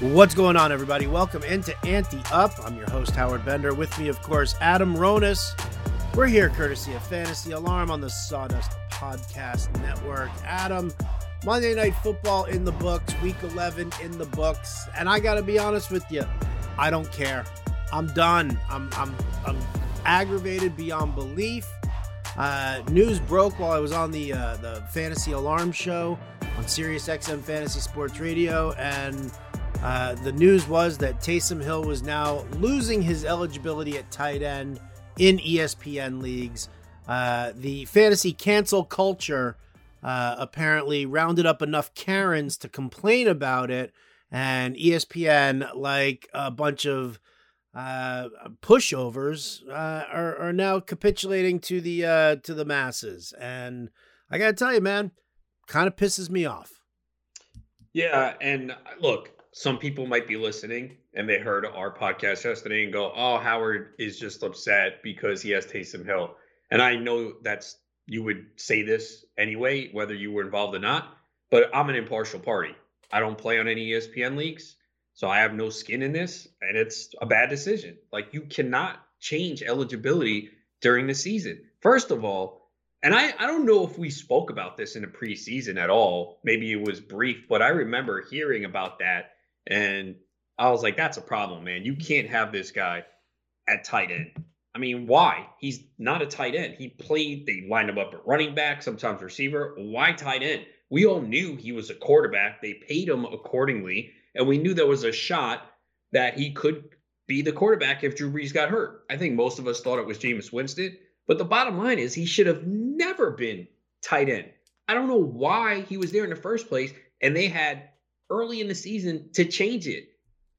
What's going on, everybody? Welcome into Ante Up. I'm your host, Howard Bender. With me, of course, Adam Ronis. We're here courtesy of Fantasy Alarm on the Sawdust Podcast Network. Adam, Monday Night Football in the books, Week 11 in the books, and I got to be honest with you, I don't care. I'm done. I'm I'm I'm aggravated beyond belief. Uh, news broke while I was on the uh, the Fantasy Alarm show on Sirius XM Fantasy Sports Radio, and uh, the news was that Taysom Hill was now losing his eligibility at tight end in ESPN leagues. Uh, the fantasy cancel culture uh, apparently rounded up enough Karens to complain about it, and ESPN, like a bunch of uh, pushovers, uh, are, are now capitulating to the uh, to the masses. And I gotta tell you, man, kind of pisses me off. Yeah, and look, some people might be listening and they heard our podcast yesterday and go, "Oh, Howard is just upset because he has Taysom Hill." And I know that's you would say this anyway, whether you were involved or not. But I'm an impartial party. I don't play on any ESPN leagues, so I have no skin in this, and it's a bad decision. Like you cannot change eligibility during the season. First of all, and I, I don't know if we spoke about this in the preseason at all. Maybe it was brief, but I remember hearing about that and I was like, that's a problem, man. You can't have this guy at tight end. I mean, why? He's not a tight end. He played, they lined him up at running back, sometimes receiver. Why tight end? We all knew he was a quarterback. They paid him accordingly. And we knew there was a shot that he could be the quarterback if Drew Brees got hurt. I think most of us thought it was Jameis Winston. But the bottom line is he should have never been tight end. I don't know why he was there in the first place. And they had early in the season to change it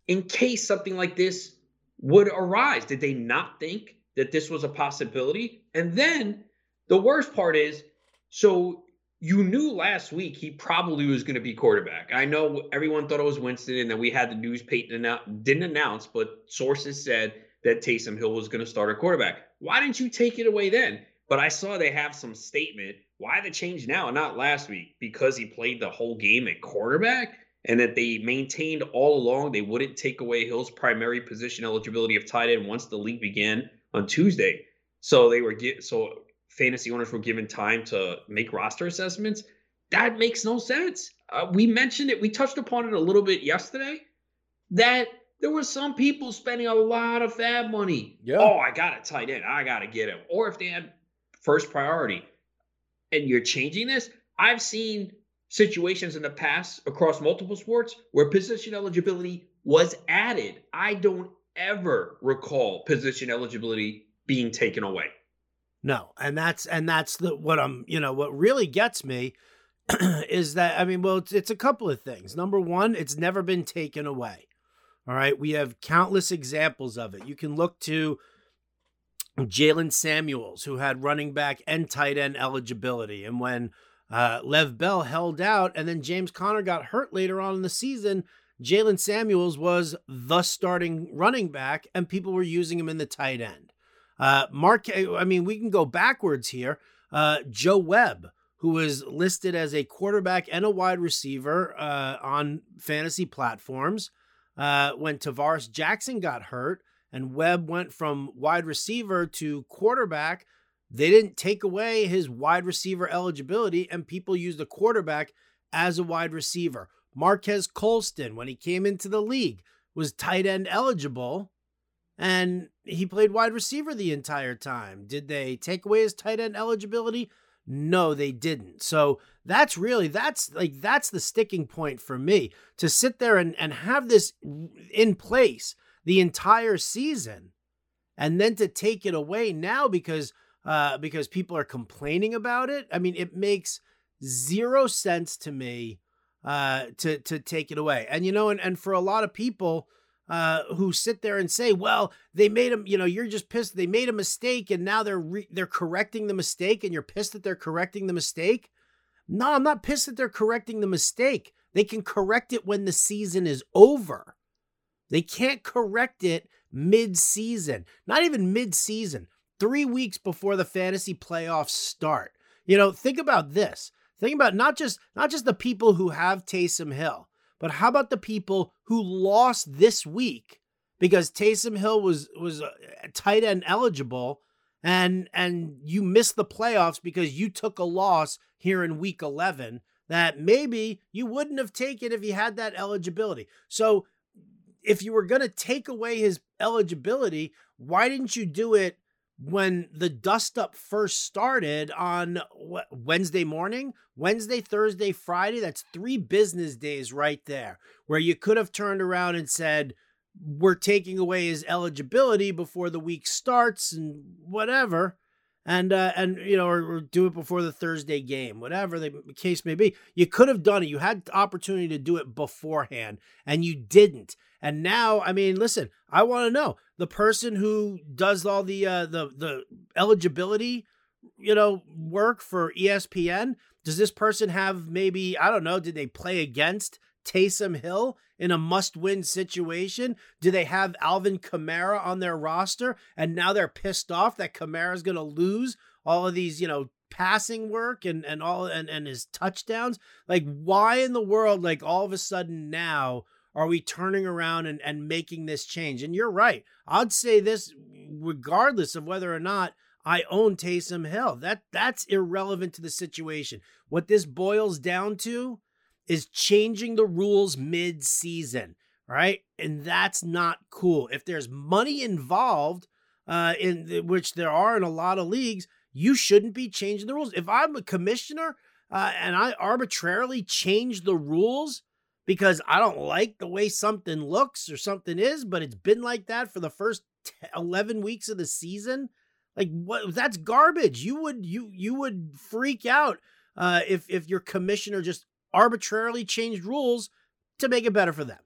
in case something like this would arise. Did they not think that this was a possibility? And then the worst part is so you knew last week he probably was going to be quarterback. I know everyone thought it was Winston, and then we had the news Payton didn't announce, but sources said that Taysom Hill was going to start a quarterback. Why didn't you take it away then? But I saw they have some statement. Why the change now and not last week? Because he played the whole game at quarterback? And that they maintained all along they wouldn't take away Hill's primary position eligibility of tight end once the league began on Tuesday. So they were get so fantasy owners were given time to make roster assessments. That makes no sense. Uh, we mentioned it. We touched upon it a little bit yesterday. That there were some people spending a lot of fab money. Yeah. Oh, I got a tight end. I got to get him. Or if they had first priority, and you're changing this. I've seen situations in the past across multiple sports where position eligibility was added. I don't ever recall position eligibility being taken away. No, and that's and that's the what I'm, you know, what really gets me is that I mean, well, it's, it's a couple of things. Number one, it's never been taken away. All right, we have countless examples of it. You can look to Jaylen Samuels, who had running back and tight end eligibility, and when uh, Lev Bell held out, and then James Conner got hurt later on in the season. Jaylen Samuels was the starting running back, and people were using him in the tight end. Uh, Mark, I mean, we can go backwards here. Uh, Joe Webb, who was listed as a quarterback and a wide receiver uh, on fantasy platforms, uh, when Tarvaris Jackson got hurt, and Webb went from wide receiver to quarterback they didn't take away his wide receiver eligibility, and people used a quarterback as a wide receiver. Marques Colston, when he came into the league, was tight end eligible, and he played wide receiver the entire time. Did they take away his tight end eligibility? No, they didn't. So that's really that's like that's the sticking point for me to sit there and, and have this in place the entire season and then to take it away now because uh, because people are complaining about it. I mean, it makes zero sense to me uh, to to take it away. And you know, and, and for a lot of people uh, who sit there and say, "Well, they made them," you know, you're just pissed. They made a mistake, and now they're re- they're correcting the mistake, and you're pissed that they're correcting the mistake. No, I'm not pissed that they're correcting the mistake. They can correct it when the season is over. They can't correct it mid-season, not even mid-season three weeks before the fantasy playoffs start. You know, think about this. Think about not just not just the people who have Taysom Hill, But how about the people who lost this week because Taysom Hill was was uh, tight end eligible and and you missed the playoffs because you took a loss here in week 11 that maybe you wouldn't have taken if you had that eligibility. So if you were going to take away his eligibility, why didn't you do it when the dust up first started on Wednesday morning, Wednesday, Thursday, Friday, that's three business days right there where you could have turned around and said, we're taking away his eligibility before the week starts and whatever and uh, and you know, or, or, do it before the Thursday game, whatever the case may be. You could have done it. You had the opportunity to do it beforehand, and you didn't. And now, I mean, listen, I want to know the person who does all the uh, the the eligibility, you know, work for ESPN. Does this person have maybe I don't know? Did they play against Taysom Hill in a must win situation? Do they have Alvin Kamara on their roster and now they're pissed off that Kamara's going to lose all of these, you know, passing work and and all and and his touchdowns? Like why in the world like all of a sudden now are we turning around and and making this change? And you're right. I'd say this regardless of whether or not I own Taysom Hill. That that's irrelevant to the situation. What this boils down to is changing the rules mid season, right? And that's not cool. If there's money involved, uh, in which there are in a lot of leagues, you shouldn't be changing the rules. If I'm a commissioner uh, and I arbitrarily change the rules because I don't like the way something looks or something is, but it's been like that for the first 11 weeks of the season, like what that's garbage. You would you you would freak out uh, if if your commissioner just arbitrarily changed rules to make it better for them.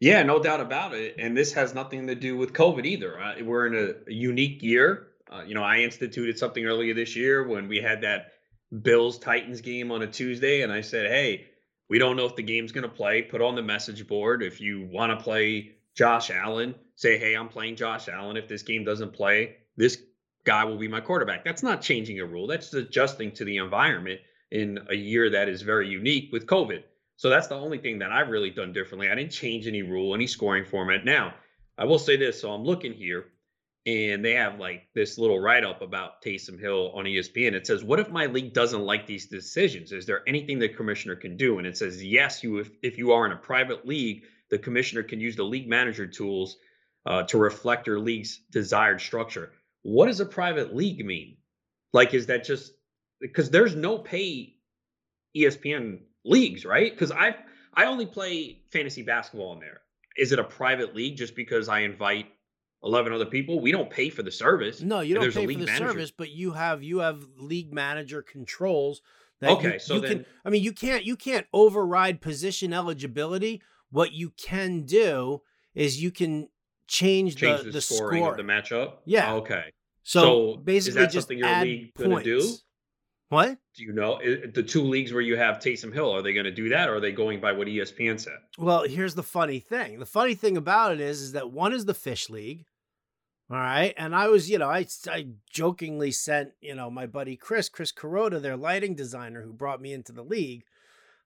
Yeah, no doubt about it. And this has nothing to do with COVID either. Uh, we're in a, a unique year. Uh, you know, I instituted something earlier this year when we had that Bills Titans game on a Tuesday, and I said, hey, we don't know if the game's going to play. Put on the message board if you want to play Josh Allen. Say, hey, I'm playing Josh Allen. If this game doesn't play, this guy will be my quarterback. That's not changing a rule. That's adjusting to the environment in a year that is very unique with COVID. So that's the only thing that I've really done differently. I didn't change any rule, any scoring format. Now, I will say this. So I'm looking here and they have like this little write up about Taysom Hill on ESPN. It says, "What if my league doesn't like these decisions? Is there anything the commissioner can do?" And it says, "Yes, you if, if you are in a private league, the commissioner can use the league manager tools uh, to reflect your league's desired structure." What does a private league mean? Like, is that just because there's no pay ESPN leagues, right? Because I I only play fantasy basketball in there. Is it a private league just because I invite eleven other people? We don't pay for the service. No, you don't pay for the manager. service, but you have you have league manager controls. That okay, you, so you then, can. I mean, you can't you can't override position eligibility. What you can do is you can change, change the, the, the scoring score. of the matchup. Yeah. Okay. So, so basically, just add points. Gonna do? What? Do you know the two leagues where you have Taysom Hill? Are they going to do that, or are they going by what ESPN said? Well, here's the funny thing. The funny thing about it is, is that one is the Phish league, all right. And I was, you know, I I jokingly sent, you know, my buddy Chris, Chris Kuroda, their lighting designer, who brought me into the league.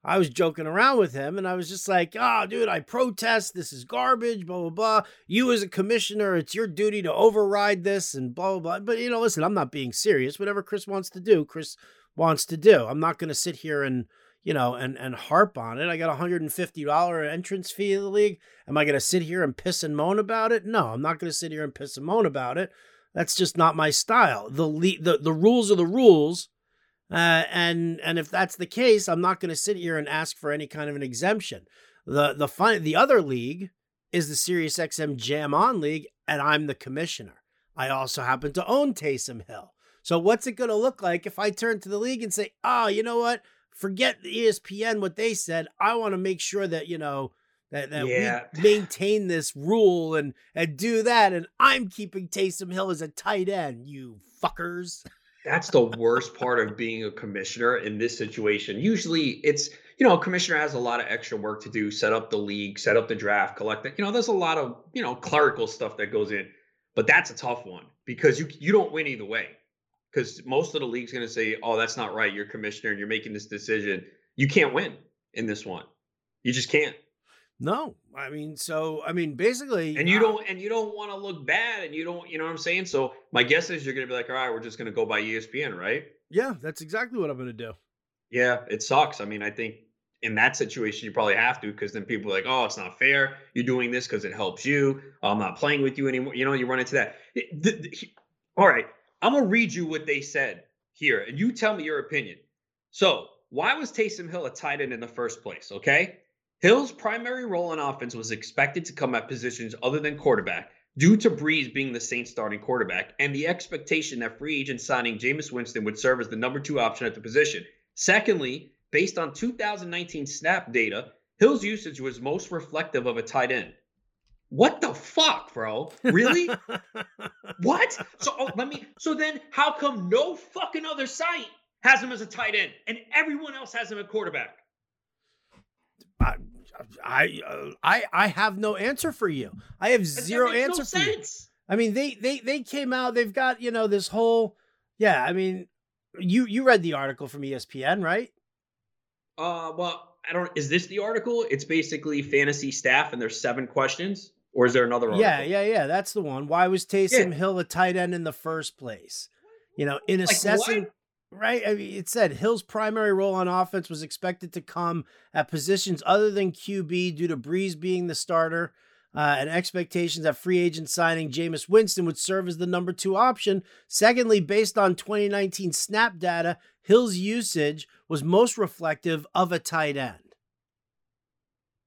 I was joking around with him, and I was just like, "Oh, dude, I protest. This is garbage. Blah blah blah. You as a commissioner, it's your duty to override this and blah blah blah." But you know, listen, I'm not being serious. Whatever Chris wants to do, Chris wants to do. I'm not going to sit here and you know and and harp on it. I got a hundred and fifty dollar entrance fee of the league. Am I going to sit here and piss and moan about it? No, I'm not going to sit here and piss and moan about it. That's just not my style. The le- the the rules are the rules. Uh, and and if that's the case, I'm not going to sit here and ask for any kind of an exemption. The the fun, the other league is the Sirius XM Jam On League, and I'm the commissioner. I also happen to own Taysom Hill. So what's it going to look like if I turn to the league and say, "Oh, you know what? Forget the ESPN what they said. I want to make sure that, you know, that, that yeah. we maintain this rule and and do that and I'm keeping Taysom Hill as a tight end, you fuckers." That's the worst part of being a commissioner in this situation. Usually it's, you know, a commissioner has a lot of extra work to do, set up the league, set up the draft, collect it. You know, there's a lot of, you know, clerical stuff that goes in. But that's a tough one because you you don't win either way because most of the league's going to say, "Oh, that's not right. You're commissioner and you're making this decision. You can't win in this one." You just can't. No, I mean, so I mean, basically, And you uh, don't and you don't want to look bad and you don't, you know what I'm saying? So my guess is you're gonna be like, all right, we're just gonna go by ESPN, right? Yeah, that's exactly what I'm going to do. Yeah, it sucks. I mean, I think in that situation you probably have to because then people are like, oh, it's not fair. You're doing this because it helps you. I'm not playing with you anymore. You know, you run into that. It- the- the- he- all right, I'm gonna read you what they said here, and you tell me your opinion. So, why was Taysom Hill a tight end in the first place? Okay, Hill's primary role in offense was expected to come at positions other than quarterback. Due to Brees being the Saints starting quarterback and the expectation that free agent signing Jameis Winston would serve as the number two option at the position. Secondly, based on 2019 snap data, Hill's usage was most reflective of a tight end. What the fuck, bro? Really? what? So oh, let me. So then, how come no fucking other site has him as a tight end and everyone else has him at quarterback? I, I, uh, I, I have no answer for you. I have zero answer no for you. I mean, they, they, they came out. They've got you know this whole. Yeah, I mean, you you read the article from ESPN, right? Uh, well, I don't. Is this the article? It's basically fantasy staff, and there's seven questions, or is there another article? Yeah, yeah, yeah. That's the one. Why was Taysom Yeah. Hill a tight end in the first place? You know, in Like, assessing. what? Right. I mean, it said Hill's primary role on offense was expected to come at positions other than QB due to Brees being the starter uh, and expectations that free agent signing Jameis Winston would serve as the number two option. Secondly, based on 2019 snap data, Hill's usage was most reflective of a tight end.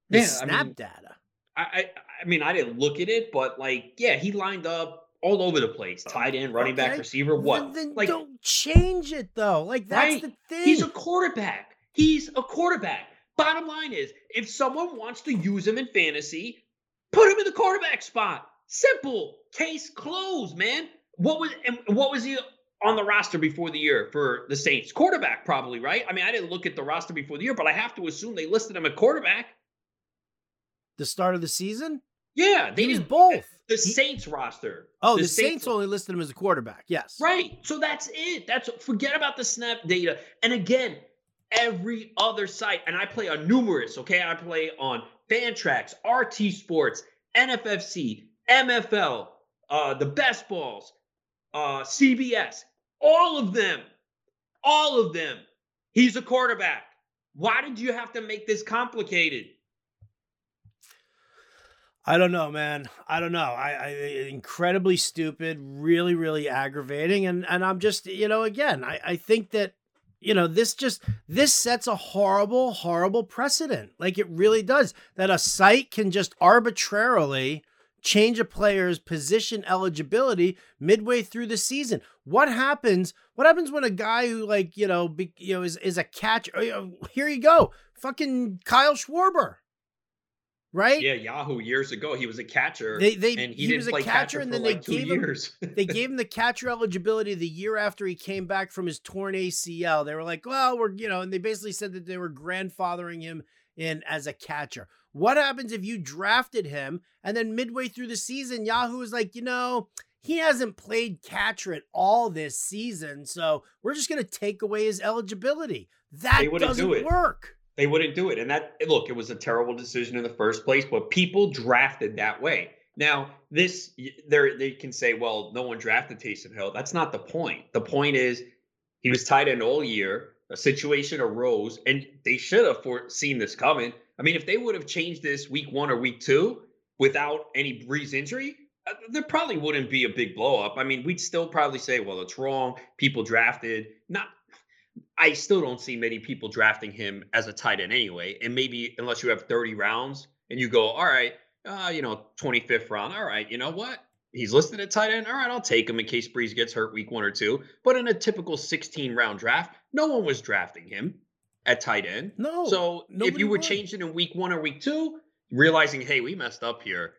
Yeah, I snap mean- data. I, I, I mean, I didn't look at it, but like, yeah, he lined up all over the place: uh, tight end, running back, receiver. What? Then, then like, don't change it though. Like that's Right. the thing. he's a quarterback. He's a quarterback. Bottom line is, if someone wants to use him in fantasy, put him in the quarterback spot. Simple. Case closed, man. What was and what was he on the roster before the year for the Saints? Quarterback, probably, right? I mean, I didn't look at the roster before the year, but I have to assume they listed him at quarterback. the start of the season. Yeah, they didn't- both. The He- Saints roster. Oh, the, Saints, only listed him as a quarterback. Yes. Right. So that's it. That's forget about the snap data. And again, every other site, and I play on numerous, okay? I play on Fantrax, RT Sports, NFFC, MFL, uh, the best balls, uh, CBS, all of them, all of them. He's a quarterback. Why did you have to make this complicated? I don't know, man. I don't know. I, I incredibly stupid, really, really aggravating, and and I'm just, you know, again, I I think that, you know, this just this sets a horrible, horrible precedent. Like it really does. That a site can just arbitrarily change a player's position eligibility midway through the season. What happens? What happens when a guy who like you know be, you know is is a catch? oh, Here you go, fucking Kyle Schwarber, right? Yeah, Yahoo years ago, he was a catcher. They they and he, he, didn't was a play catcher, catcher, and then like they gave him they gave him the catcher eligibility the year after he came back from his torn ACL. They were like, well, we're you know, and they basically said that they were grandfathering him in as a catcher. What happens if you drafted him and then midway through the season, Yahoo is like, you know, he hasn't played catcher at all this season, so we're just gonna take away his eligibility. That doesn't do work. They wouldn't do it. And that look, it was a terrible decision in the first place, but people drafted that way. Now, this they can say, well, no one drafted Taysom Hill. That's not the point. The point is he was tight end all year. A situation arose, and they should have foreseen this coming. I mean, if they would have changed this week one or week two without any Brees injury, uh, there probably wouldn't be a big blow up. I mean, we'd still probably say, well, it's wrong. People drafted not I still don't see many people drafting him as a tight end anyway. And maybe unless you have 30 rounds and you go, all right, uh, you know, 25th round, all right, you know what? He's listed at tight end. All right, I'll take him in case Brees gets hurt week one or two. But in a typical 16 round draft, no one was drafting him at tight end. No. So if you were would. change it in week one or week two, realizing, hey, we messed up here.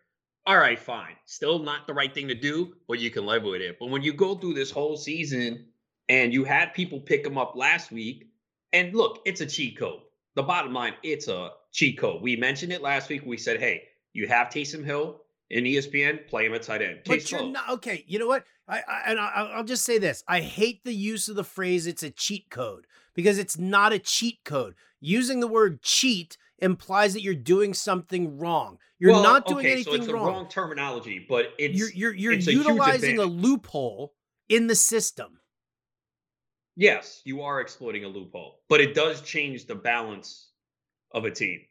All right, fine. Still not the right thing to do, but you can live with it. But when you go through this whole season and you had people pick him up last week, and look, it's a cheat code. The bottom line, it's a cheat code. We mentioned it last week. We said, hey, you have Taysom Hill. in ESPN, play him at tight end. But you're not okay. You know what? I, I and I, I'll just say this: I hate the use of the phrase "it's a cheat code" because it's not a cheat code. Using the word cheat implies that you're doing something wrong. You're well, not doing okay, anything so it's wrong. a wrong terminology, but it's you're you're, you're a utilizing a, advantage. loophole in the system. Yes, you are exploiting a loophole, but it does change the balance of a team.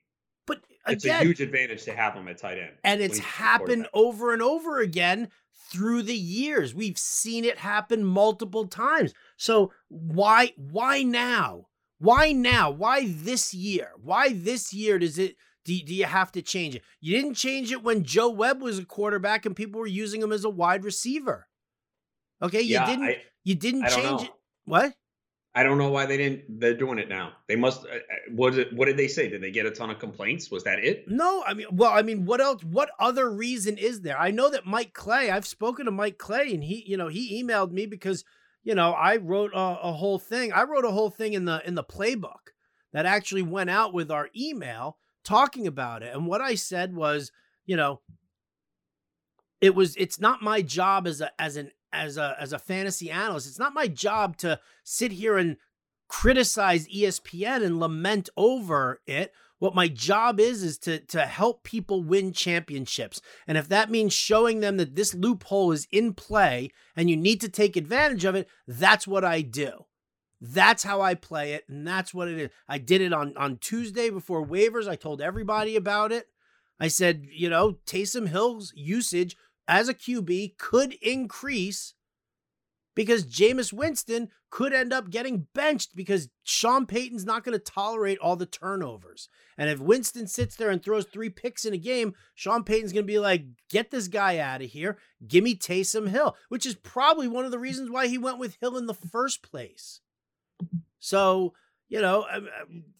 But It's again, a huge advantage to have him at tight end. and it's happened over and over again through the years. We've seen it happen multiple times. So why why now? Why now? Why this year? Why this year does it do, do you have to change it? You didn't change it when Joe Webb was a quarterback and people were using him as a wide receiver. Okay, you yeah, didn't I, you didn't change know. it. What? I don't know why they didn't. They're doing it now. They must. Uh, uh, what did what did they say? Did they get a ton of complaints? Was that it? No, I mean, well, I mean, what else? What other reason is there? I know that Mike Clay. I've spoken to Mike Clay, and he, you know, he emailed me because, you know, I wrote a, a whole thing. I wrote a whole thing in the in the playbook that actually went out with our email talking about it. And what I said was, you know, it was. It's not my job as a as an as a as a fantasy analyst. It's not my job to sit here and criticize ESPN and lament over it. What my job is is to to help people win championships. And if that means showing them that this loophole is in play and you need to take advantage of it, that's what I do. That's how I play it, and that's what it is. I did it on on Tuesday before waivers. I told everybody about it. I said, you know, Taysom Hill's usage as a QB could increase because Jameis Winston could end up getting benched because Sean Payton's not going to tolerate all the turnovers. And if Winston sits there and throws three picks in a game, Sean Payton's going to be like, get this guy out of here. Give me Taysom Hill, which is probably one of the reasons why he went with Hill in the first place. So, you know, um,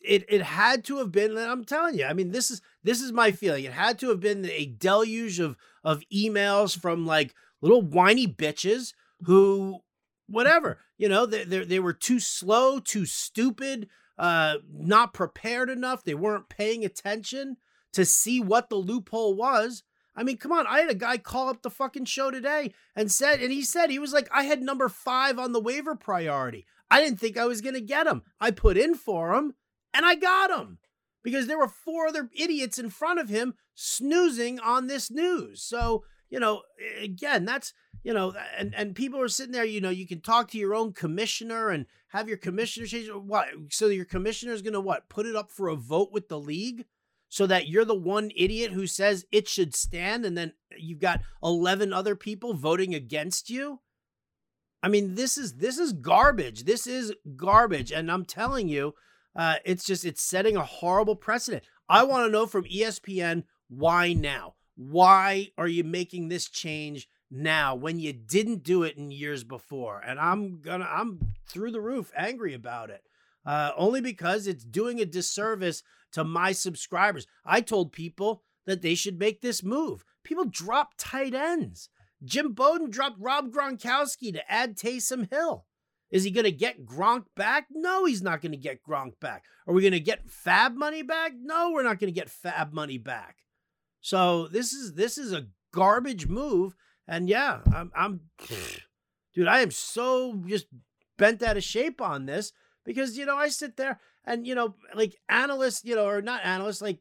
it it had to have been. I'm telling you, I mean, this is this is my feeling. It had to have been a deluge of of emails from like little whiny bitches who, whatever, you know, they they, they were too slow, too stupid, uh, not prepared enough. They weren't paying attention to see what the loophole was. I mean, come on. I had a guy call up the fucking show today and said, and he said, he was like, I had number five on the waiver priority. I didn't think I was going to get him. I put in for him and I got him because there were four other idiots in front of him snoozing on this news. So, you know, again, that's, you know, and, and people are sitting there, you know, you can talk to your own commissioner and have your commissioner change what? So your commissioner is going to what? Put it up for a vote with the league? so that you're the one idiot who says it should stand and then you've got 11 other people voting against you i mean this is this is garbage this is garbage and i'm telling you uh, it's just it's setting a horrible precedent i want to know from espn why now why are you making this change now when you didn't do it in years before and i'm gonna i'm through the roof angry about it uh, only because it's doing a disservice to my subscribers. I told people that they should make this move. People drop tight ends. Jim Bowden dropped Rob Gronkowski to add Taysom Hill. Is he going to get Gronk back? No, he's not going to get Gronk back. Are we going to get Fab money back? No, we're not going to get Fab money back. So this is this is a garbage move. And yeah, I'm, I'm dude, I am so just bent out of shape on this because you know I sit there and you know like analysts, you know, or not analysts, like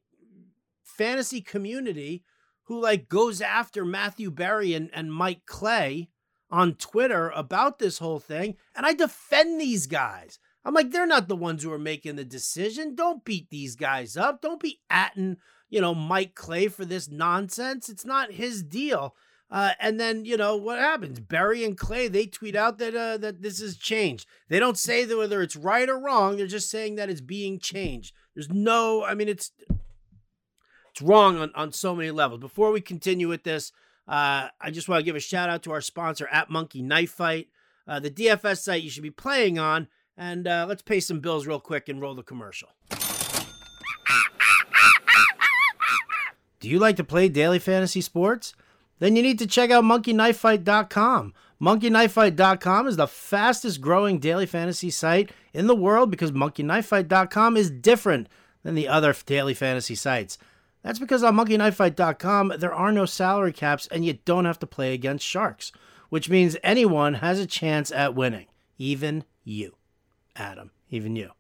fantasy community who like goes after Matthew Berry and, and Mike Clay on Twitter about this whole thing, and I defend these guys. I'm like, they're not the ones who are making the decision. Don't beat these guys up. Don't be atting, you know, Mike Clay for this nonsense. It's not his deal. Uh, and then you know what happens? Berry and Clay they tweet out that uh, that this has changed. They don't say whether it's right or wrong. They're just saying that it's being changed. There's no, I mean, it's it's wrong on on so many levels. Before we continue with this, uh, I just want to give a shout out to our sponsor at Monkey Knife Fight, uh, the DFS site you should be playing on. And uh, let's pay some bills real quick and roll the commercial. Do you like to play daily fantasy sports? then you need to check out monkeyknifefight.com. Monkeyknifefight.com is the fastest growing daily fantasy site in the world because monkeyknifefight.com is different than the other daily fantasy sites. That's because on monkeyknifefight.com, there are no salary caps and you don't have to play against sharks, which means anyone has a chance at winning, even you, Adam, even you.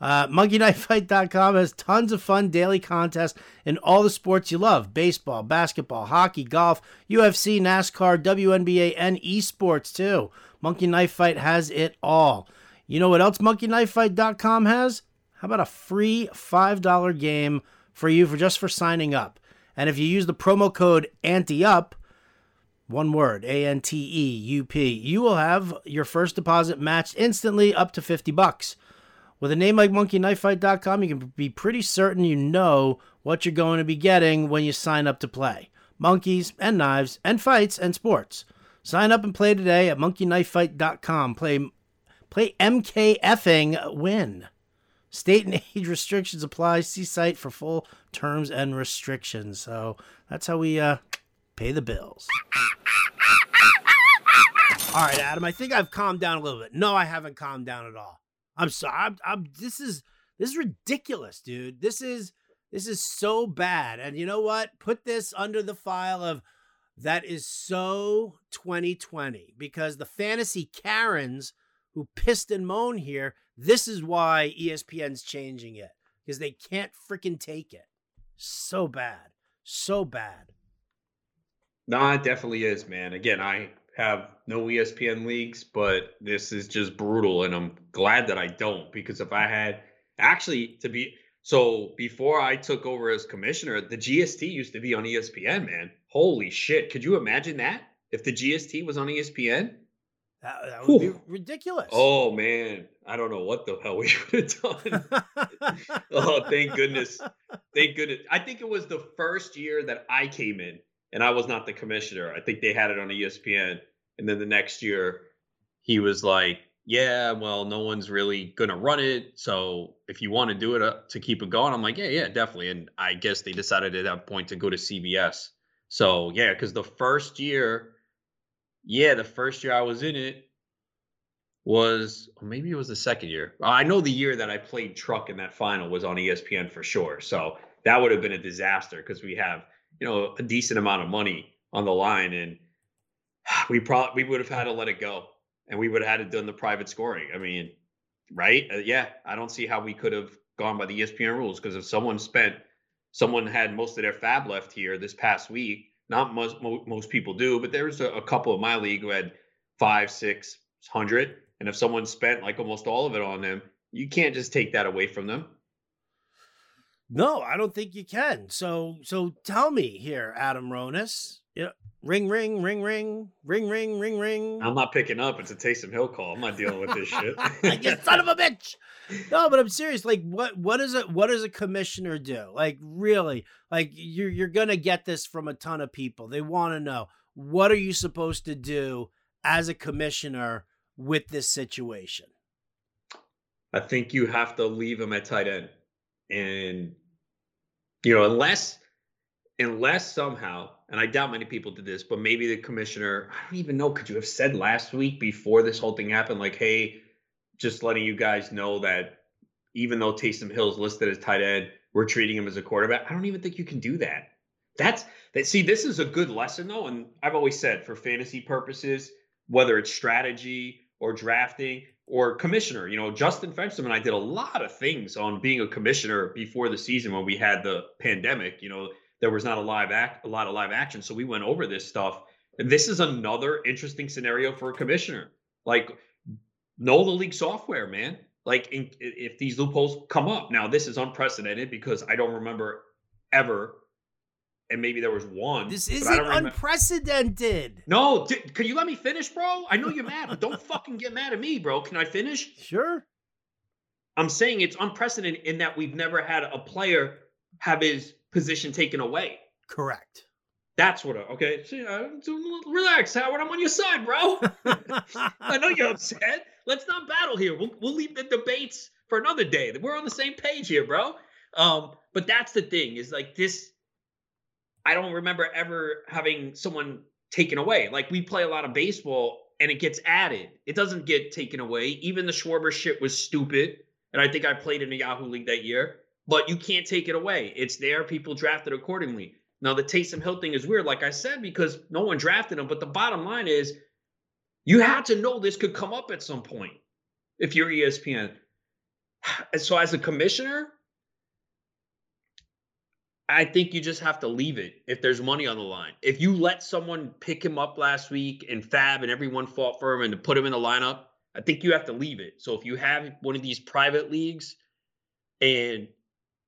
Uh, MonkeyKnifeFight.com has tons of fun daily contests in all the sports you love baseball, basketball, hockey, golf, UFC, NASCAR, WNBA, and esports too. Monkey Knife Fight has it all. You know what else MonkeyKnifeFight.com has? How about a free $5 game for you for just for signing up? And if you use the promo code ANTEUP, one word, A N T E U P, you will have your first deposit matched instantly up to 50 bucks. With a name like monkeyknifefight.com, you can be pretty certain you know what you're going to be getting when you sign up to play. Monkeys and knives and fights and sports. Sign up and play today at monkeyknifefight.com. Play play MKFing win. State and age restrictions apply. See site for full terms and restrictions. So that's how we uh, pay the bills. All right, Adam. I think I've calmed down a little bit. No, I haven't calmed down at all. I'm sorry. I'm, I'm, this is this is ridiculous, dude. This is this is so bad. And you know what? Put this under the file of that is so 2020 because the fantasy Karens who pissed and moan here, this is why ESPN's changing it because they can't freaking take it. So bad. So bad. Nah, it definitely is, man. Again, I have no ESPN leagues, but this is just brutal. And I'm glad that I don't because if I had actually to be so before I took over as commissioner, the GST used to be on ESPN, man. Holy shit. Could you imagine that? If the GST was on ESPN? That, that would Whew. be ridiculous. Oh man. I don't know what the hell we would have done. oh, thank goodness. Thank goodness. I think it was the first year that I came in and I was not the commissioner. I think they had it on ESPN. And then the next year, he was like, "Yeah, well, no one's really gonna run it. So if you want to do it uh, to keep it going, I'm like, yeah, yeah, definitely." And I guess they decided at that point to go to CBS. So yeah, because the first year, yeah, the first year I was in it was maybe it was the second year. I know the year that I played truck in that final was on ESPN for sure. So that would have been a disaster because we have you know a decent amount of money on the line and we probably we would have had to let it go and we would have had to done the private scoring i mean right uh, yeah i don't see how we could have gone by the espn rules because if someone spent someone had most of their fab left here this past week not most most people do but there's a, a couple of my league who had five six hundred and if someone spent like almost all of it on them you can't just take that away from them no, I don't think you can. So so tell me here, Adam Ronis. Yeah. Ring ring ring ring ring ring ring ring. I'm not picking up. It's a Taysom Hill call. I'm not dealing with this shit. Like you son of a bitch. No, but I'm serious. Like what what is it what does a commissioner do? Like really? Like you're you're gonna get this from a ton of people. They want to know what are you supposed to do as a commissioner with this situation? I think you have to leave him at tight end. And you know, unless unless somehow, and I doubt many people did this, but maybe the commissioner, I don't even know, could you have said last week before this whole thing happened, like, hey, just letting you guys know that even though Taysom Hill's listed as tight end, we're treating him as a quarterback. I don't even think you can do that. That's that. See, this is a good lesson though, and I've always said for fantasy purposes, whether it's strategy or drafting, or commissioner. You know, Justin Fenstrom and I did a lot of things on being a commissioner before the season when we had the pandemic. You know, there was not a live act, a lot of live action, so we went over this stuff. And this is another interesting scenario for a commissioner. Like, know the league software, man. Like, in, if these loopholes come up, now this is unprecedented because I don't remember ever and maybe there was one. This isn't unprecedented. No, d- can you let me finish, bro? I know you're mad, but don't fucking get mad at me, bro. Can I finish? Sure. I'm saying it's unprecedented in that we've never had a player have his position taken away. Correct. That's what. I, okay, See, relax, Howard. I'm on your side, bro. I know you're upset. Let's not battle here. We'll we'll leave the debates for another day. We're on the same page here, bro. Um, but that's the thing is like this I don't remember ever having someone taken away. Like we play a lot of baseball and it gets added. It doesn't get taken away. Even the Schwarber shit was stupid. And I think I played in the Yahoo League that year. but you can't take it away. It's there. People drafted accordingly. Now the Taysom Hill thing is weird, like I said, because no one drafted him. But the bottom line is, you had to know this could come up at some point if you're ESPN. So as a commissioner, I think you just have to leave it if there's money on the line. If you let someone pick him up last week and Fab and everyone fought for him and to put him in the lineup, I think you have to leave it. So if you have one of these private leagues and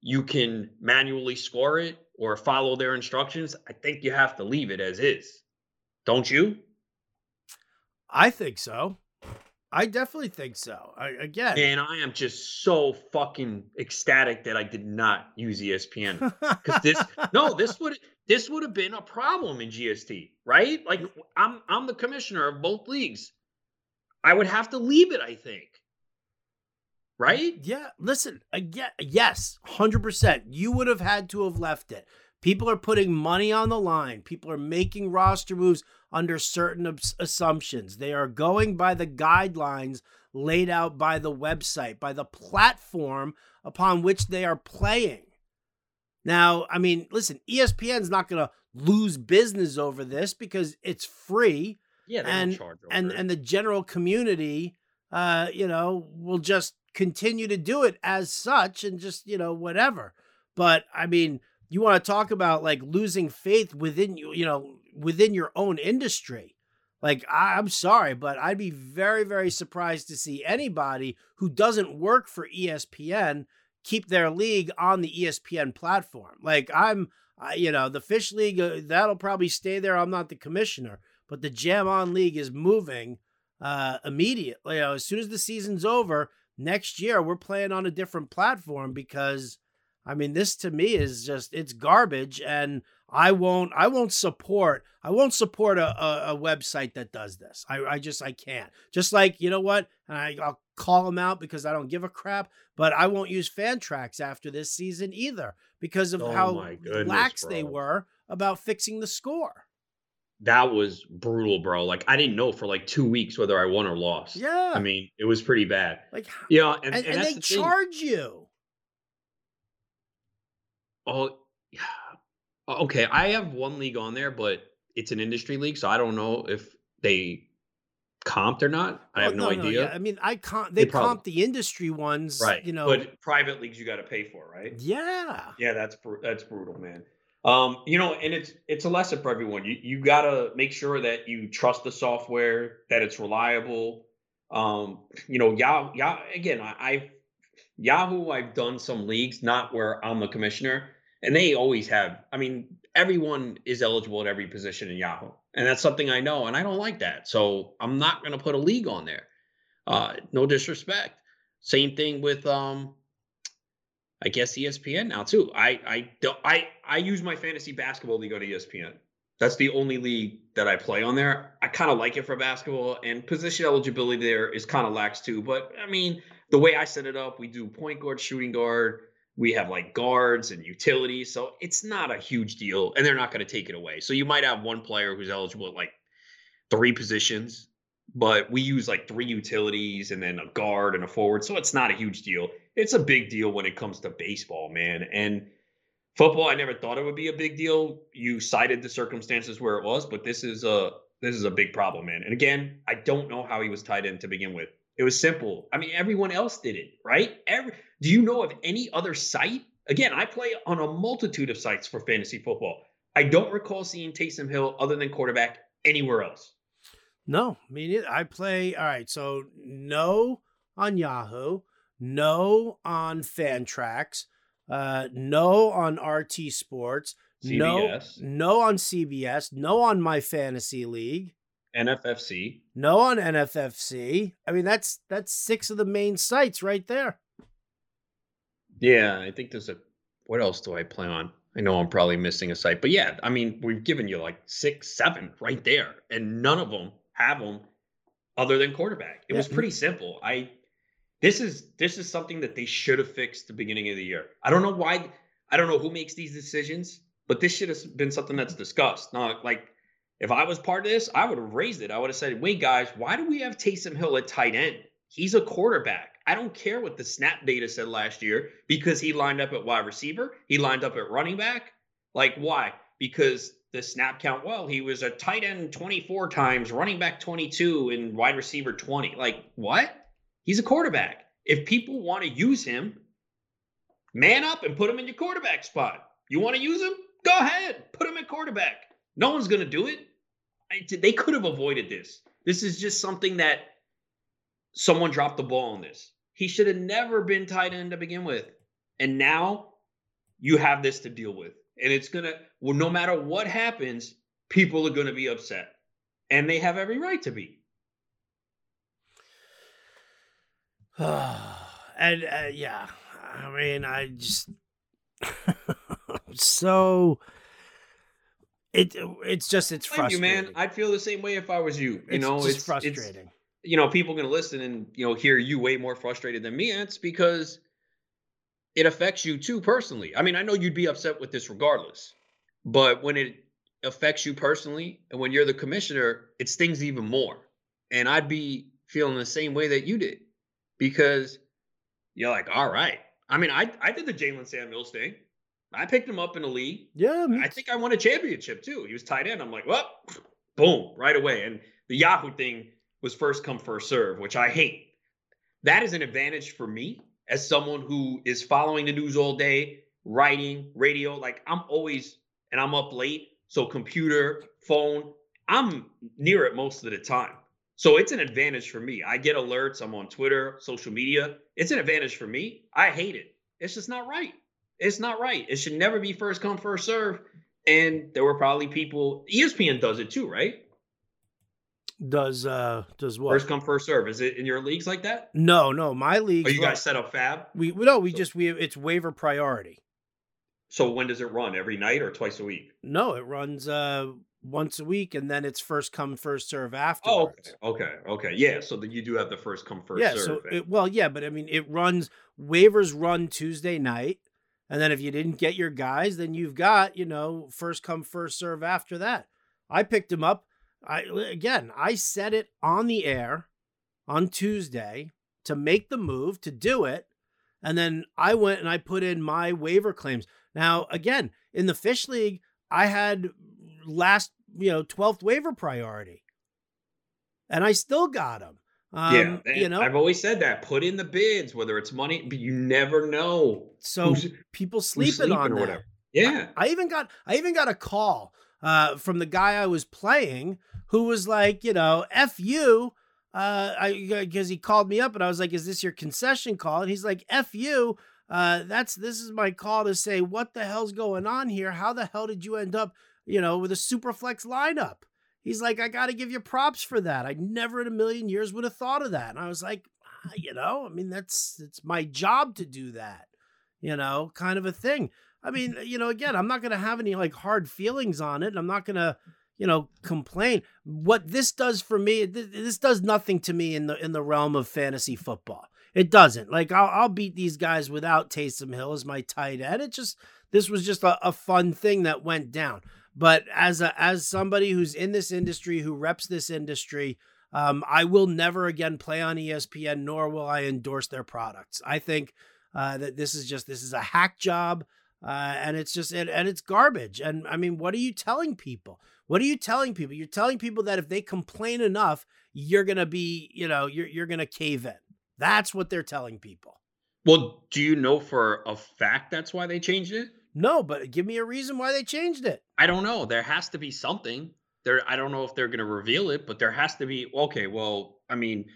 you can manually score it or follow their instructions, I think you have to leave it as is. Don't you? I think so. I definitely think so. I, again, and I am just so fucking ecstatic that I did not use ESPN because this no, this would this would have been a problem in GST, right? Like I'm I'm the commissioner of both leagues. I would have to leave it. I think, right? Yeah. Listen, again, yes, hundred percent. You would have had to have left it. People are putting money on the line. People are making roster moves under certain assumptions. They are going by the guidelines laid out by the website, by the platform upon which they are playing. Now, I mean, listen, ESPN's not going to lose business over this because it's free. Yeah, and and it. and the general community, uh, you know, will just continue to do it as such and just you know whatever. But I mean, you want to talk about like losing faith within you, you know, within your own industry. Like, I, I'm sorry, but I'd be very, very surprised to see anybody who doesn't work for ESPN keep their league on the ESPN platform. Like, I'm, I, you know, the Phish League, uh, that'll probably stay there. I'm not the commissioner, but the Jam On League is moving uh, immediately. You know, as soon as the season's over, next year, we're playing on a different platform because I mean, this to me is just it's garbage, and I won't I won't support I won't support a, a, a website that does this. I, I just I can't. Just like you know what, and I, I'll call them out because I don't give a crap. But I won't use Fantrax after this season either because of oh how goodness, lax bro. they were about fixing the score. That was brutal, bro. Like I didn't know for like two weeks whether I won or lost. Yeah, I mean it was pretty bad. Like yeah, and, and, and, and they the charge you. Oh, yeah. okay. I have one league on there, but it's an industry league, so I don't know if they comped or not. I Well, have no, idea. yeah. I mean, I comp they, They probably- comp the industry ones, Right. You know, but private leagues you got to pay for, right? yeah. Yeah, that's that's brutal, man. Um, you know, and it's it's a lesson for everyone. You you gotta make sure that you trust the software, that it's reliable. Um, you know, Yahoo, Yah, again, I, I've Yahoo, I've done some leagues, not where I'm the commissioner, and they always have. I mean, everyone is eligible at every position in Yahoo, and that's something I know, and I don't like that. So I'm not going to put a league on there. Uh, no disrespect. Same thing with um, I guess ESPN now too. I I don't I I use my fantasy basketball league on ESPN. That's the only league that I play on there. I kind of like it for basketball, and position eligibility there is kind of lax too. But I mean, the way I set it up, we do point guard, shooting guard. We have like guards and utilities, so it's not a huge deal, and they're not going to take it away. So you might have one player who's eligible at like three positions, but we use like three utilities and then a guard and a forward, so it's not a huge deal. It's a big deal when it comes to baseball, man, and football. I never thought it would be a big deal. You cited the circumstances where it was, but this is a this is a big problem, man. And again, I don't know how he was tied in to begin with. It was simple. I mean, everyone else did it, right? Every do you know of any other site? Again, I play on a multitude of sites for fantasy football. I don't recall seeing Taysom Hill other than quarterback anywhere else. No, I mean, I play. All right, so no on Yahoo, no on Fantrax, uh, no on RT Sports, CBS. no, no on CBS, no on my fantasy league, NFFC. no on NFFC. I mean, that's that's six of the main sites right there. Yeah, I think there's a. What else do I play on? I know I'm probably missing a site, but yeah, I mean, we've given you like six, seven right there, and none of them have them other than quarterback. It was pretty simple. I this is this is something that they should have fixed the beginning of the year. I don't know why. I don't know who makes these decisions, but this should have been something that's discussed. Not like if I was part of this, I would have raised it. I would have said, "Wait, guys, why do we have Taysom Hill at tight end? He's a quarterback. I don't care what the snap data said last year because he lined up at wide receiver, he lined up at running back. Like, why? Because the snap count, well, he was a tight end 24 times, running back 22, and wide receiver 20. Like, what? He's a quarterback. If people want to use him, man up and put him in your quarterback spot. You want to use him? Go ahead, put him at quarterback. No one's going to do it. They could have avoided this. This is just something that someone dropped the ball on this. He should have never been tight end to begin with. And now you have this to deal with. And it's going to, well, no matter what happens, people are going to be upset. And they have every right to be. and uh, yeah, I mean, I just so it it's just it's frustrating. You, man, I'd feel the same way if I was you. You it's know, it's frustrating. It's, you know, people going to listen and you know hear you way more frustrated than me. And it's because it affects you too personally. I mean, I know you'd be upset with this regardless, but when it affects you personally, and when you're the commissioner, it stings even more. And I'd be feeling the same way that you did because you're like, all right. I mean, I I did the Jaylen Samuels thing. I picked him up in the league. Yeah, I think I won a championship too. He was tight end. I'm like, well, boom, right away. And the Yahoo thing was first come first serve, which I hate. That is an advantage for me as someone who is following the news all day, writing, radio. Like I'm always and I'm up late, so computer, phone, I'm near it most of the time. So it's an advantage for me. I get alerts. I'm on Twitter, social media. It's an advantage for me. I hate it. It's just not right. It's not right. It should never be first come, first serve. And there were probably people, ESPN does it too, right? Does uh does what? First come, first serve. Is it in your leagues like that? No, no. My league. Oh, you guys set up FAAB? We no, we so, just we it's waiver priority. So when does it run? Every night or twice a week? No, it runs uh once a week, and then it's first come first serve afterwards. Oh, okay, okay, okay. yeah. So that you do have the first come first yeah, serve. So it, well, yeah, but I mean, it runs waivers run Tuesday night, and then if you didn't get your guys, then you've got you know first come first serve after that. I picked him up. I again, I said it on the air on Tuesday to make the move to do it, and then I went and I put in my waiver claims. Now, again, in the Phish League, I had last, you know, 12th waiver priority. And I still got him. Um, yeah, you know, I've always said that. Put in the bids, whether it's money, but you never know. So people sleeping, sleeping on or that. whatever. Yeah, I, I, even got I even got a call uh, from the guy I was playing who was like, you know, f you, uh, because he called me up and I was like, is this your concession call? And he's like, f you. Uh, that's this is my call to say what the hell's going on here. How the hell did you end up you know, with a super flex lineup. He's like, I got to give you props for that. I never in a million years would have thought of that. And I was like, ah, you know, I mean, that's it's my job to do that, you know, kind of a thing. I mean, you know, again, I'm not going to have any like hard feelings on it. I'm not going to, you know, complain. What this does for me, this does nothing to me in the in the realm of fantasy football. It doesn't. Like I'll, I'll beat these guys without Taysom Hill as my tight end. It just this was just a, a fun thing that went down. But as a as somebody who's in this industry, who reps this industry, um, I will never again play on ESPN, nor will I endorse their products. I think uh, that this is just this is a hack job, uh, and it's just and, and it's garbage. And I mean, what are you telling people? What are you telling people? You're telling people that if they complain enough, you're gonna be, you know, you're you're gonna cave in. That's what they're telling people. Well, do you know for a fact that's why they changed it? No, but give me a reason why they changed it. I don't know. There has to be something. There I don't know if they're going to reveal it, but there has to be okay, well, I mean,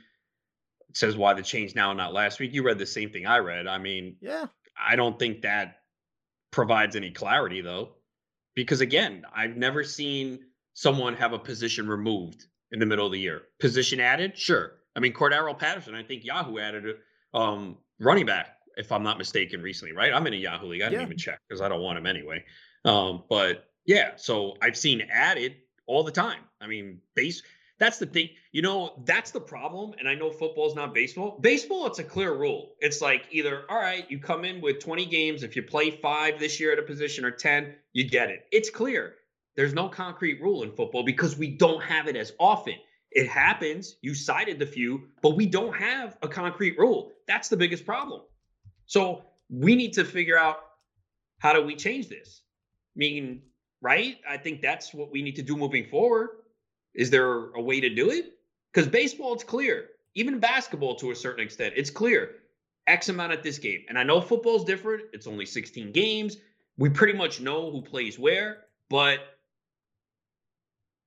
it says why the change now not last week. You read the same thing I read. I mean, yeah. I don't think that provides any clarity though. Because again, I've never seen someone have a position removed in the middle of the year. Position added? Sure. I mean, Cordarrelle Patterson, I think Yahoo added it. Um, running back if I'm not mistaken, recently, right? I'm in a Yahoo league. I didn't yeah. even check because I don't want him anyway. Um, but yeah, so I've seen added all the time. I mean, base. That's the thing. You know, that's the problem. And I know football's not baseball. Baseball, it's a clear rule. It's like either, all right, you come in with 20 games. If you play five this year at a position or 10, you get it. It's clear. There's no concrete rule in football because we don't have it as often. It happens. You cited the few, but we don't have a concrete rule. That's the biggest problem. So we need to figure out how do we change this? I mean, right? I think that's what we need to do moving forward. Is there a way to do it? Because baseball, it's clear. Even basketball, to a certain extent, it's clear. X amount at this game. And I know football's different. It's only 16 games. We pretty much know who plays where, but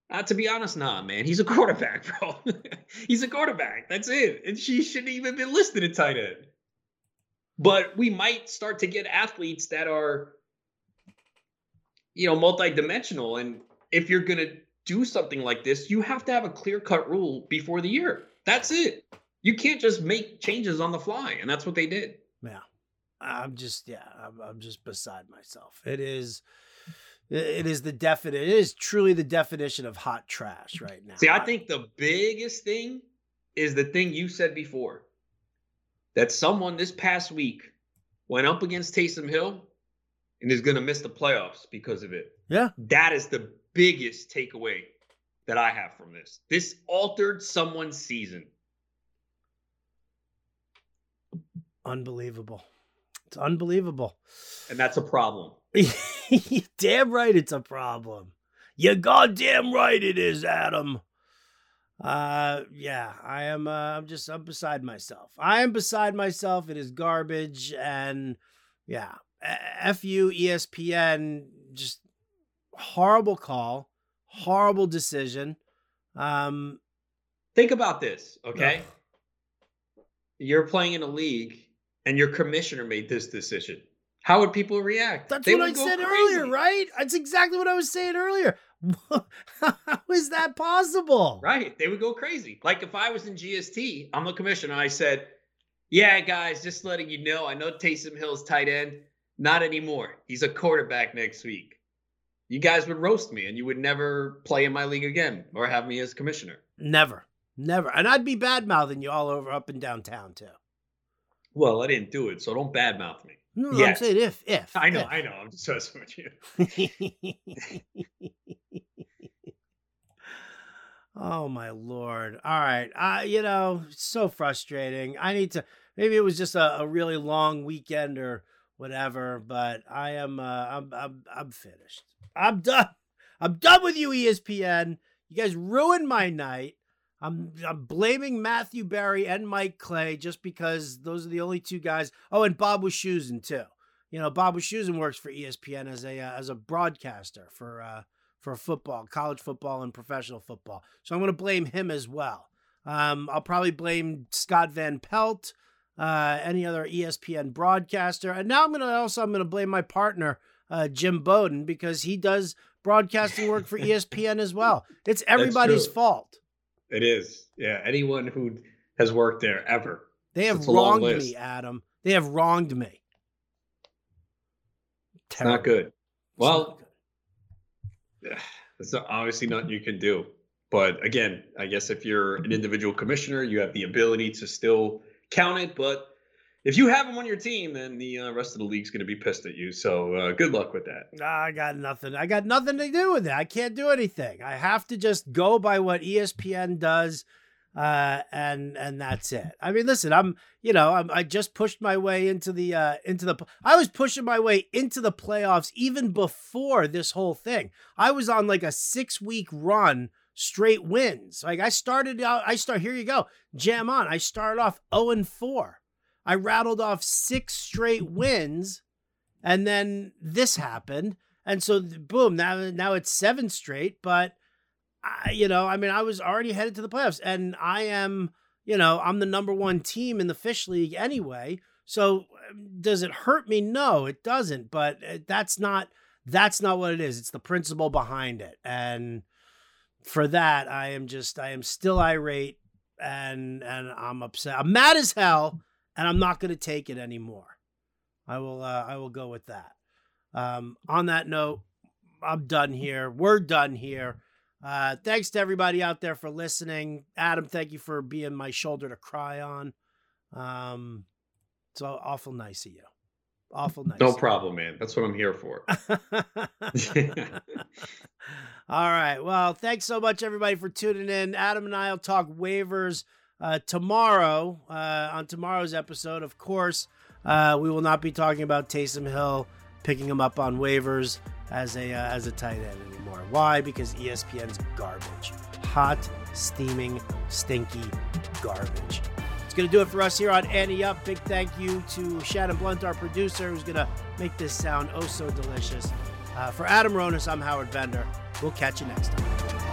uh, to be honest, nah, man. He's a quarterback, bro. He's a quarterback. That's it. And she shouldn't even been listed at tight end. But we might start to get athletes that are, you know, multidimensional. And if you're going to do something like this, you have to have a clear cut rule before the year. That's it. You can't just make changes on the fly. And that's what they did. Yeah. I'm just, yeah, I'm, I'm just beside myself. It is. It is the definite. It is truly the definition of hot trash right now. See, I think the biggest thing is the thing you said before that someone this past week went up against Taysom Hill and is going to miss the playoffs because of it. Yeah. That is the biggest takeaway that I have from this. This altered someone's season. Unbelievable. It's unbelievable. And that's a problem. damn right it's a problem. You goddamn right it is, Adam. Uh yeah, I am uh, I'm just I'm beside myself. I am beside myself. It is garbage and yeah. F you ESPN just horrible call, horrible decision. Um think about this, okay? You're playing in a league and your commissioner made this decision. How would people react? That's they what I said crazy. earlier, right? That's exactly what I was saying earlier. How is that possible? Right. They would go crazy. Like if I was in GST, I'm the commissioner, I said, Yeah, guys, just letting you know, I know Taysom Hill's tight end. Not anymore. He's a quarterback next week. You guys would roast me and you would never play in my league again or have me as commissioner. Never. Never. And I'd be bad mouthing you all over up and downtown too. Well, I didn't do it, so don't badmouth me. No, yes. I'm saying if, if. I know, if. I know. I'm just messing with you. oh my lord! All right, uh, you know, so frustrating. I need to. Maybe it was just a, a really long weekend or whatever, but I am. Uh, I'm. I'm. I'm finished. I'm done. I'm done with you, ESPN. You guys ruined my night. I'm I'm blaming Matthew Berry and Mike Clay just because those are the only two guys. Oh, and Bob Wischusen too. You know, Bob Wischusen works for ESPN as a uh, as a broadcaster for uh, for football, college football, and professional football. So I'm going to blame him as well. Um, I'll probably blame Scott Van Pelt, uh, any other ESPN broadcaster, and now I'm going to also I'm going to blame my partner uh, Jim Bowden because he does broadcasting work for ESPN as well. It's everybody's fault. It is. Yeah. Anyone who has worked there ever. They have wronged me, Adam. They have wronged me. It's not good. Well, it's obviously nothing you can do. But again, I guess if you're an individual commissioner, you have the ability to still count it. But if you have him on your team, then the uh, rest of the league's going to be pissed at you. So uh, good luck with that. I got nothing. I got nothing to do with it. I can't do anything. I have to just go by what ESPN does, uh, and and that's it. I mean, listen, I'm you know I'm, I just pushed my way into the uh, into the. I was pushing my way into the playoffs even before this whole thing. I was on like a six week run straight wins. Like I started out. I start here. You go. Jam on. I started off zero oh and four. I rattled off six straight wins, and then this happened, and so boom, now now it's seven straight. But I, you know, I mean, I was already headed to the playoffs, and I am, you know, I'm the number one team in the Phish League anyway. So um, does it hurt me? No, it doesn't. But uh, that's not that's not what it is. It's the principle behind it, and for that, I am just I am still irate and and I'm upset. I'm mad as hell and I'm not going to take it anymore. I will uh, I will go with that. Um, on that note, I'm done here. We're done here. Uh, thanks to everybody out there for listening. Adam, thank you for being my shoulder to cry on. Um, it's awful nice of you. Awful nice. No problem, man. That's what I'm here for. All right. Well, thanks so much, everybody, for tuning in. Adam and I will talk waivers uh, tomorrow uh, on tomorrow's episode. Of course, uh, we will not be talking about Taysom Hill picking him up on waivers as a uh, as a tight end anymore. Why? Because ESPN's garbage, hot, steaming, stinky garbage. It's going to do it for us here on Ante Up. Big thank you to Shannon Blunt, our producer, who's going to make this sound oh so delicious. Uh, for Adam Ronis, I'm Howard Bender. We'll catch you next time.